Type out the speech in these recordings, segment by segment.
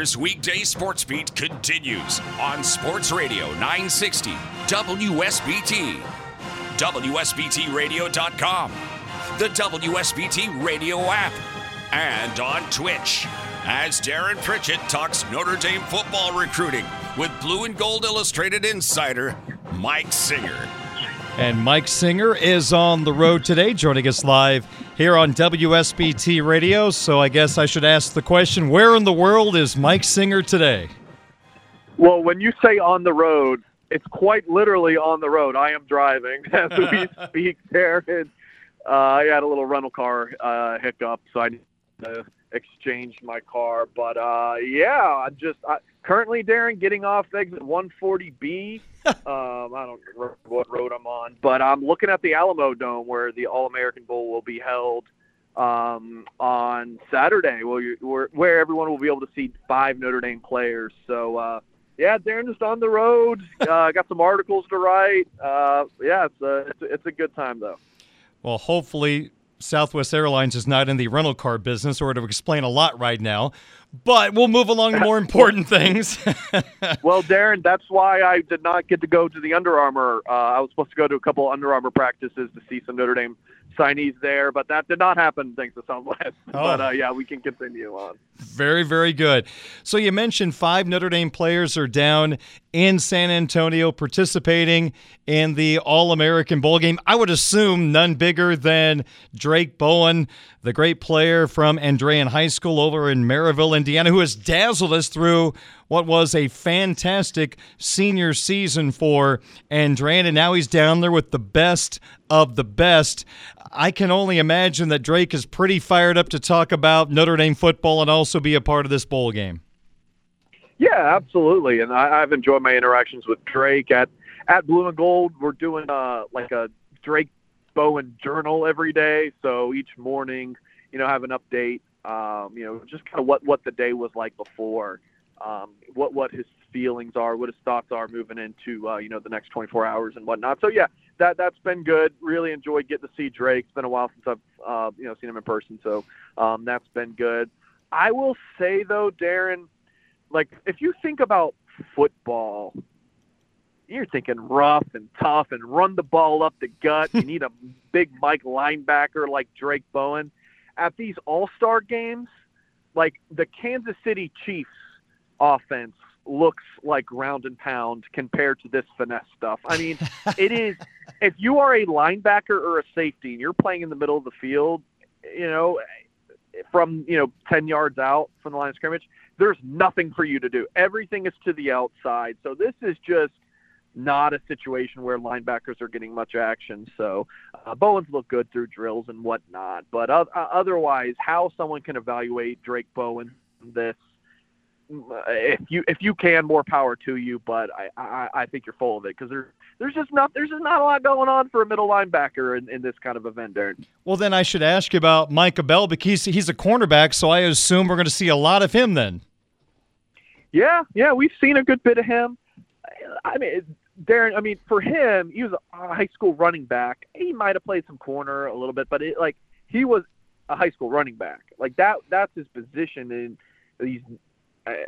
This weekday sports beat continues on Sports Radio 960 WSBT, WSBTRadio.com, the WSBT Radio app, and on Twitch. As Darren Pritchett talks Notre Dame football recruiting with Blue and Gold Illustrated insider Mike Singer. And Mike Singer is on the road today, joining us live here on WSBT Radio. So I guess I should ask the question where in the world is Mike Singer today? Well, when you say on the road, it's quite literally on the road. I am driving as we speak there. And, uh, I had a little rental car uh, hiccup, so I uh, exchanged my car. But uh, yeah, I'm just I, currently, Darren, getting off exit 140B. Um, I don't remember what road I'm on, but I'm looking at the Alamo Dome where the All American Bowl will be held um, on Saturday, where, you, where, where everyone will be able to see five Notre Dame players. So. Uh, yeah, Darren just on the road. Uh, got some articles to write. Uh, yeah, it's a, it's a it's a good time though. Well, hopefully Southwest Airlines is not in the rental car business, or to explain a lot right now. But we'll move along to more important things. well, Darren, that's why I did not get to go to the Under Armour. Uh, I was supposed to go to a couple Under Armour practices to see some Notre Dame signees there, but that did not happen thanks to Southwest. Oh. But uh, yeah, we can continue on. Very, very good. So you mentioned five Notre Dame players are down in San Antonio participating in the All American Bowl game. I would assume none bigger than Drake Bowen, the great player from Andrean High School over in Merrillville, Indiana, who has dazzled us through what was a fantastic senior season for Andrean, and now he's down there with the best of the best. I can only imagine that Drake is pretty fired up to talk about Notre Dame football and also be a part of this bowl game. Yeah, absolutely. And I, have enjoyed my interactions with Drake at at Blue and Gold. We're doing uh, like a Drake Bowen journal every day. So each morning, you know, have an update. Um, you know, just kind of what what the day was like before, um, what what his feelings are, what his thoughts are moving into uh, you know the next 24 hours and whatnot. So yeah, that that's been good. Really enjoyed getting to see Drake. It's been a while since I've uh, you know seen him in person, so um, that's been good. I will say though, Darren, like if you think about football, you're thinking rough and tough and run the ball up the gut. You need a big Mike linebacker like Drake Bowen. At these All Star games, like the Kansas City Chiefs offense looks like ground and pound compared to this finesse stuff. I mean, it is if you are a linebacker or a safety and you're playing in the middle of the field, you know, from you know 10 yards out from the line of scrimmage, there's nothing for you to do. Everything is to the outside. So this is just not a situation where linebackers are getting much action. So uh, Bowens look good through drills and whatnot, but uh, otherwise, how someone can evaluate Drake Bowen this if you if you can, more power to you. But I I, I think you're full of it because there's there's just not there's just not a lot going on for a middle linebacker in, in this kind of event, Darren. Well, then I should ask you about Micah Bell because he's, he's a cornerback, so I assume we're going to see a lot of him then. Yeah, yeah, we've seen a good bit of him. I mean, Darren. I mean, for him, he was a high school running back. He might have played some corner a little bit, but it, like he was a high school running back. Like that, that's his position in these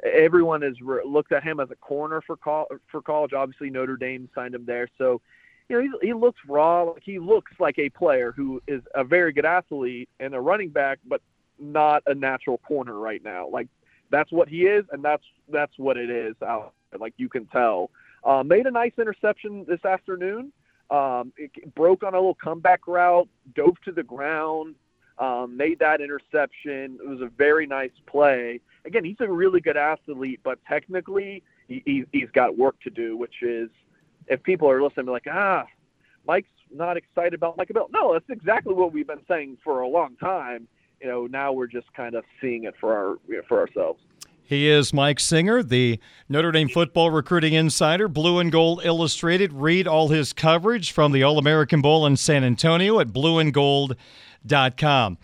everyone has re- looked at him as a corner for col- for college. Obviously, Notre Dame signed him there, so you know he he looks raw. He looks like a player who is a very good athlete and a running back, but not a natural corner right now. Like that's what he is, and that's that's what it is out. There. Like you can tell. Uh, made a nice interception this afternoon. Um, it broke on a little comeback route, dove to the ground, um, made that interception. It was a very nice play again, he's a really good athlete, but technically he, he, he's got work to do, which is if people are listening, like, ah, Mike's not excited about Micah Bell. No, that's exactly what we've been saying for a long time. You know, now we're just kind of seeing it for our for ourselves. He is Mike Singer, the Notre Dame football recruiting insider, Blue and Gold Illustrated. Read all his coverage from the All American Bowl in San Antonio at blueandgold.com.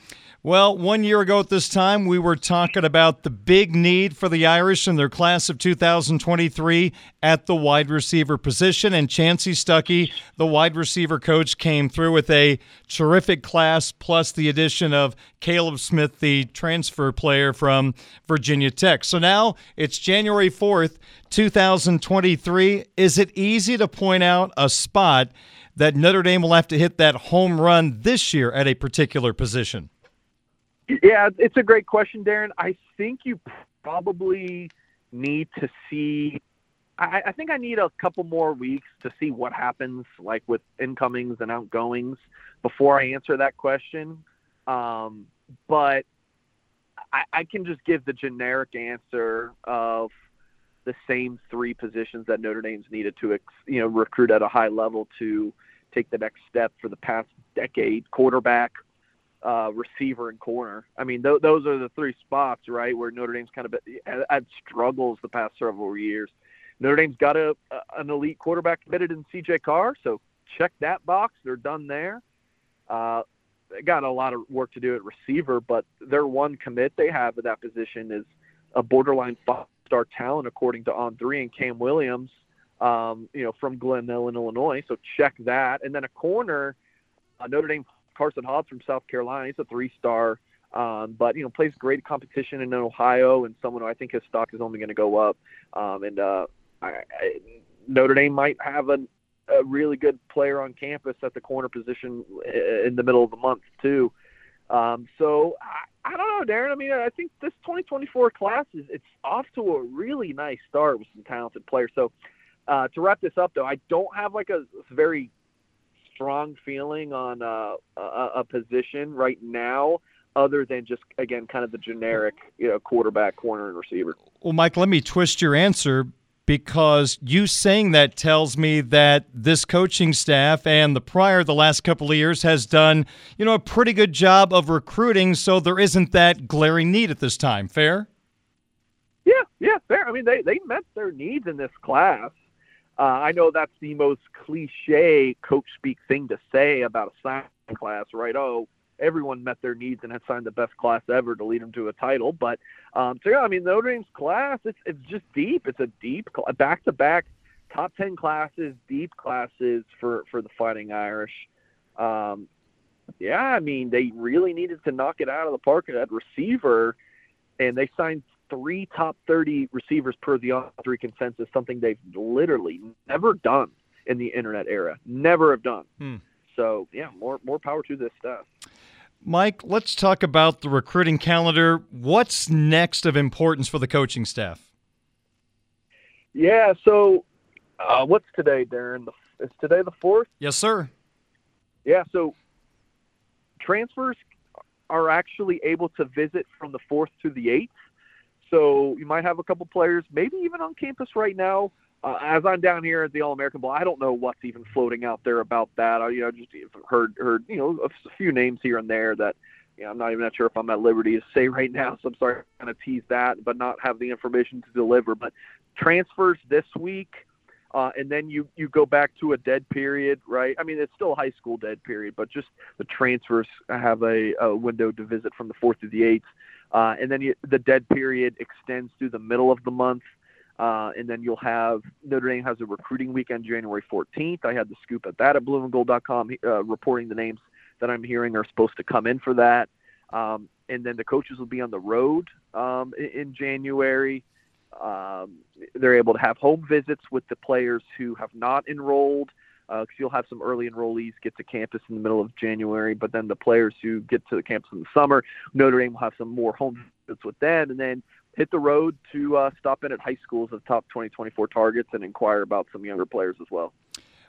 Well, one year ago at this time, we were talking about the big need for the Irish in their class of 2023 at the wide receiver position. And Chansi Stuckey, the wide receiver coach, came through with a terrific class, plus the addition of Kaleb Smith, the transfer player from Virginia Tech. So now it's January 4th, 2023. Is it easy to point out a spot that Notre Dame will have to hit that home run this year at a particular position? Yeah, it's a great question, Darren. I think you probably need to see. I, I think I need a couple more weeks to see what happens, like with incomings and outgoings, before I answer that question. Um, but I, I can just give the generic answer of the same three positions that Notre Dame's needed to, you know, recruit at a high level to take the next step for the past decade: quarterback, uh, receiver and corner. I mean, th- those are the three spots, right, where Notre Dame's kind of had struggles the past several years. Notre Dame's got a, a an elite quarterback committed in C.J. Carr, so check that box. They're done there. Uh, they got a lot of work to do at receiver, but their one commit they have at that position is a borderline five-star talent, according to On Three and Cam Williams, um, you know, from Glen Ellyn, Illinois. So check that, and then a corner. Uh, Notre Dame Karson Hobbs from South Carolina. He's a three-star, um, but you know plays great competition in Ohio, and someone who I think his stock is only going to go up. Um, and uh, I, I, Notre Dame might have a, a really good player on campus at the corner position in the middle of the month too. Um, so I, I don't know, Darren. I mean, I think this 2024 class is it's off to a really nice start with some talented players. So uh, to wrap this up, though, I don't have like a very strong feeling on uh, a, a position right now other than just again kind of the generic you know quarterback corner and receiver. Well mike let me twist your answer because you saying that tells me that this coaching staff and the prior the last couple of years has done you know a pretty good job of recruiting so there isn't that glaring need at this time. Fair? Yeah yeah fair. I mean they they met their needs in this class uh, I know that's the most cliche coach speak thing to say about a signing class, right? Oh, everyone met their needs and had signed the best class ever to lead them to a title. But um, so yeah, I mean Notre Dame's class, it's it's just deep. It's a deep back to back top ten classes, deep classes for for the Fighting Irish. Um, yeah, I mean they really needed to knock it out of the park at receiver, and they signed three top 30 receivers per the three consensus, something they've literally never done in the internet era. Never have done. Hmm. So, yeah, more more power to this stuff. Mike, let's talk about the recruiting calendar. What's next of importance for the coaching staff? Yeah, so uh, what's today, Darren? The, is today the 4th? Yes, sir. Yeah, so transfers are actually able to visit from the 4th to the 8th. So you might have a couple players, maybe even on campus right now. Uh, as I'm down here at the All American Bowl, I don't know what's even floating out there about that. I, you know, just heard heard you know a few names here and there that you know, I'm not even not sure if I'm at liberty to say right now. So I'm sorry, to kind of tease that, but not have the information to deliver. But transfers this week, uh, and then you you go back to a dead period, right? I mean, it's still a high school dead period, but just the transfers have a, a window to visit from the fourth to the eighth. Uh, and then you, the dead period extends through the middle of the month. Uh, and then you'll have Notre Dame has a recruiting weekend January 14th. I had the scoop at that at blueandgold.com uh, reporting the names that I'm hearing are supposed to come in for that. Um, and then the coaches will be on the road um, in, in, January. Um, they're able to have home visits with the players who have not enrolled because uh, you'll have some early enrollees get to campus in the middle of January, but then the players who get to the campus in the summer, Notre Dame will have some more home visits with them, and then hit the road to uh, stop in at high schools as top 2024 targets and inquire about some younger players as well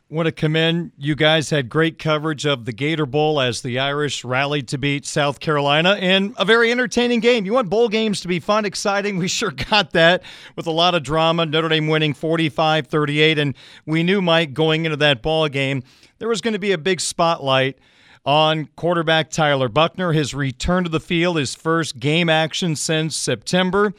want to commend you guys had great coverage of the Gator Bowl as the Irish rallied to beat South Carolina in a very entertaining game. You want bowl games to be fun, exciting. We sure got that with a lot of drama. Notre Dame winning 45-38 and we knew Mike going into that ball game there was going to be a big spotlight on quarterback Tyler Buchner, his return to the field, his first game action since September.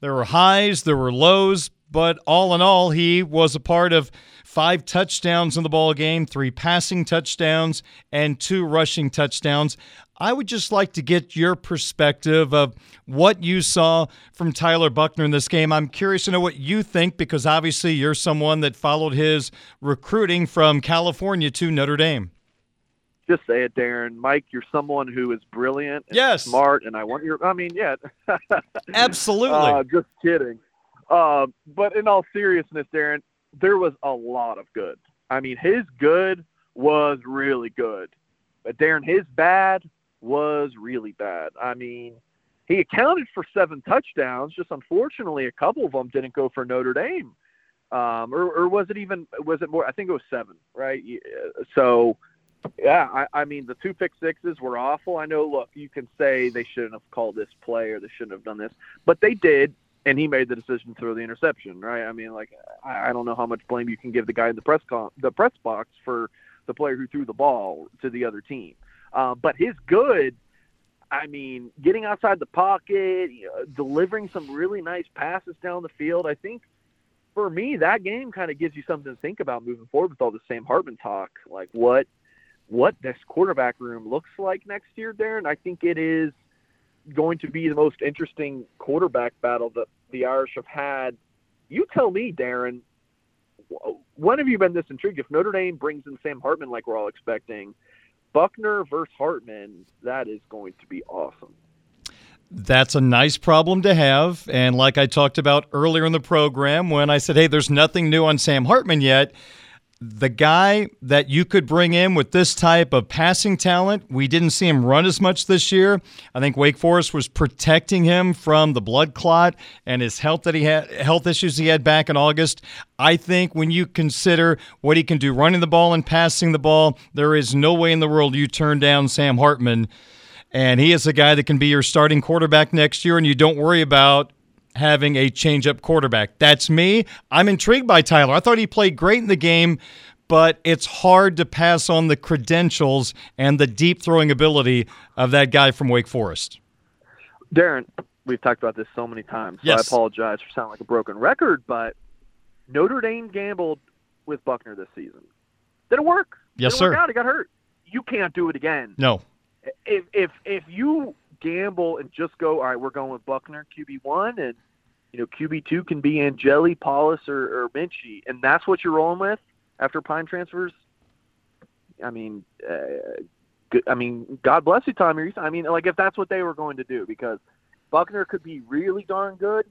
There were highs, there were lows, but all in all, he was a part of five touchdowns in the ball game, three passing touchdowns, and two rushing touchdowns. I would just like to get your perspective of what you saw from Tyler Buchner in this game. I'm curious to know what you think because obviously you're someone that followed his recruiting from California to Notre Dame. Just say it, Darren. Mike, you're someone who is brilliant and yes. smart, and I want your. I mean, yeah. Absolutely. Uh, just kidding. Uh, but in all seriousness, Darren, there was a lot of good. I mean, his good was really good. But Darren, his bad was really bad. I mean, he accounted for seven touchdowns. Just unfortunately, a couple of them didn't go for Notre Dame. Um, or, or was it even? Was it more? I think it was seven, right? So, yeah, I, I mean, the two pick sixes were awful. I know. Look, you can say they shouldn't have called this play or they shouldn't have done this, but they did, and he made the decision to throw the interception, right? I mean, like, I, I don't know how much blame you can give the guy in the press con- the press box for the player who threw the ball to the other team. Uh, but his good, I mean, getting outside the pocket, you know, delivering some really nice passes down the field. I think for me, that game kind of gives you something to think about moving forward with all the Sam Hartman talk. Like what what this quarterback room looks like next year, Darren. I think it is going to be the most interesting quarterback battle that the Irish have had. You tell me, Darren. When have you been this intrigued? If Notre Dame brings in Sam Hartman like we're all expecting, Buchner versus Hartman, that is going to be awesome. That's a nice problem to have. And like I talked about earlier in the program, when I said, hey, there's nothing new on Sam Hartman yet, the guy that you could bring in with this type of passing talent, we didn't see him run as much this year. I think Wake Forest was protecting him from the blood clot and his health that he had health issues he had back in August. I think when you consider what he can do running the ball and passing the ball, there is no way in the world you turn down Sam Hartman. And he is a guy that can be your starting quarterback next year, and you don't worry about having a change-up quarterback. That's me. I'm intrigued by Tyler. I thought he played great in the game, but it's hard to pass on the credentials and the deep throwing ability of that guy from Wake Forest. Darren, we've talked about this so many times, so yes. I apologize for sounding like a broken record, but Notre Dame gambled with Buchner this season. Didn't work. Yes, Didn't sir. Work out. He got hurt. You can't do it again. No. If if if you gamble and just go, all right, we're going with Buchner QB one, and you know QB two can be Angeli, Powlus, or, or Minchey, and that's what you're rolling with after Pyne transfers. I mean, uh, I mean, God bless you, Tommy. I mean, like if that's what they were going to do, because Buchner could be really darn good,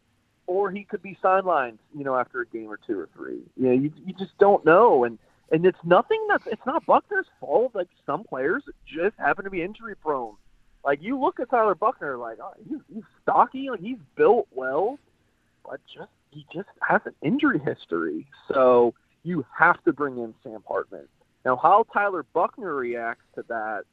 or he could be sidelined, you know, after a game or two or three. You know, you you just don't know, and and it's nothing that's it's not Buchner's fault. Like some players just happen to be injury prone. Like you look at Tyler Buchner, like oh, he's, he's stocky, like he's built well, but just he just has an injury history. So you have to bring in Sam Hartman. Now, how Tyler Buchner reacts to that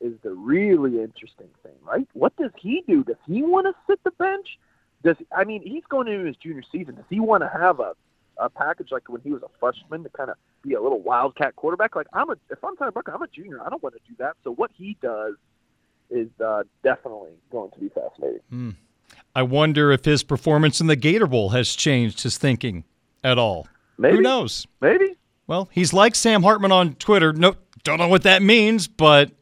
is the really interesting thing, right? What does he do? Does he want to sit the bench? Does I mean he's going into his junior season? Does he want to have a a package like when he was a freshman to kind of be a little wildcat quarterback? Like I'm a if I'm Tyler Buchner, I'm a junior. I don't want to do that. So what he does is uh, definitely going to be fascinating. Hmm. I wonder if his performance in the Gator Bowl has changed his thinking at all. Maybe. Who knows? Maybe. Well, he's like Sam Hartman on Twitter. No, don't know what that means, but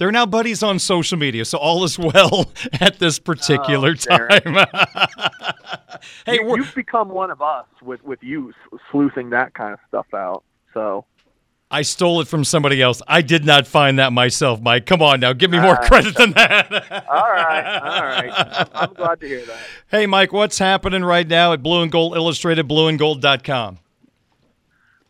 they're now buddies on social media, so all is well at this particular oh, time. hey, you, have become one of us with with you sleuthing that kind of stuff out. So I stole it from somebody else. I did not find that myself, Mike. Come on now, give me more credit than that. all right, all right. I'm glad to hear that. Hey, Mike, what's happening right now at Blue and Gold Illustrated, blueandgold.com?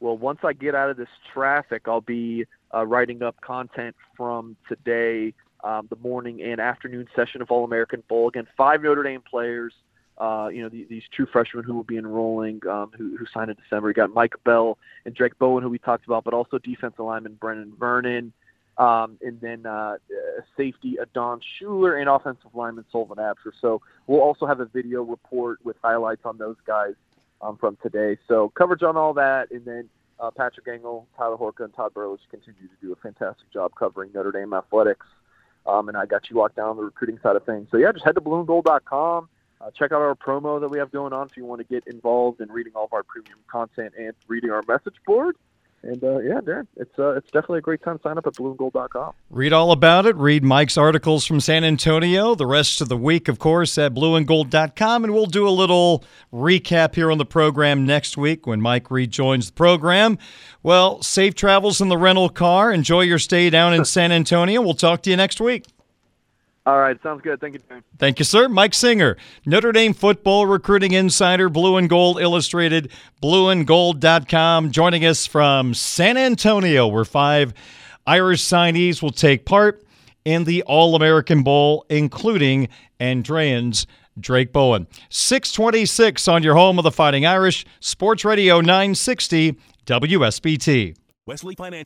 Well, once I get out of this traffic, I'll be uh, writing up content from today, um, the morning and afternoon session of All American Bowl. Again, five Notre Dame players. Uh, you know, the, these true freshmen who will be enrolling, um, who, who signed in December. You got Mike Bell and Drake Bowen, who we talked about, but also defensive lineman Brennan Vernon, um, and then uh, safety Adon Shuler and offensive lineman Sullivan Absher. So we'll also have a video report with highlights on those guys um, from today. So coverage on all that, and then uh, Patrick Engel, Tyler Horka, and Todd Burlage continue to do a fantastic job covering Notre Dame athletics. Um, and I got you locked down on the recruiting side of things. So yeah, just head to blueandgold.com. Uh, check out our promo that we have going on if you want to get involved in reading all of our premium content and reading our message board. And uh, yeah, Darren, it's uh, it's definitely a great time to sign up at blueandgold.com. Read all about it. Read Mike's articles from San Antonio. The rest of the week, of course, at blueandgold.com. And we'll do a little recap here on the program next week when Mike rejoins the program. Well, safe travels in the rental car. Enjoy your stay down in San Antonio. We'll talk to you next week. All right, sounds good. Thank you, Darren. Thank you, sir. Mike Singer, Notre Dame football recruiting insider, Blue and Gold Illustrated, blueandgold.com, joining us from San Antonio, where five Irish signees will take part in the All American Bowl, including Andreans Drake Bowen. 626 on your home of the Fighting Irish, Sports Radio 960, WSBT. Wesley Financial.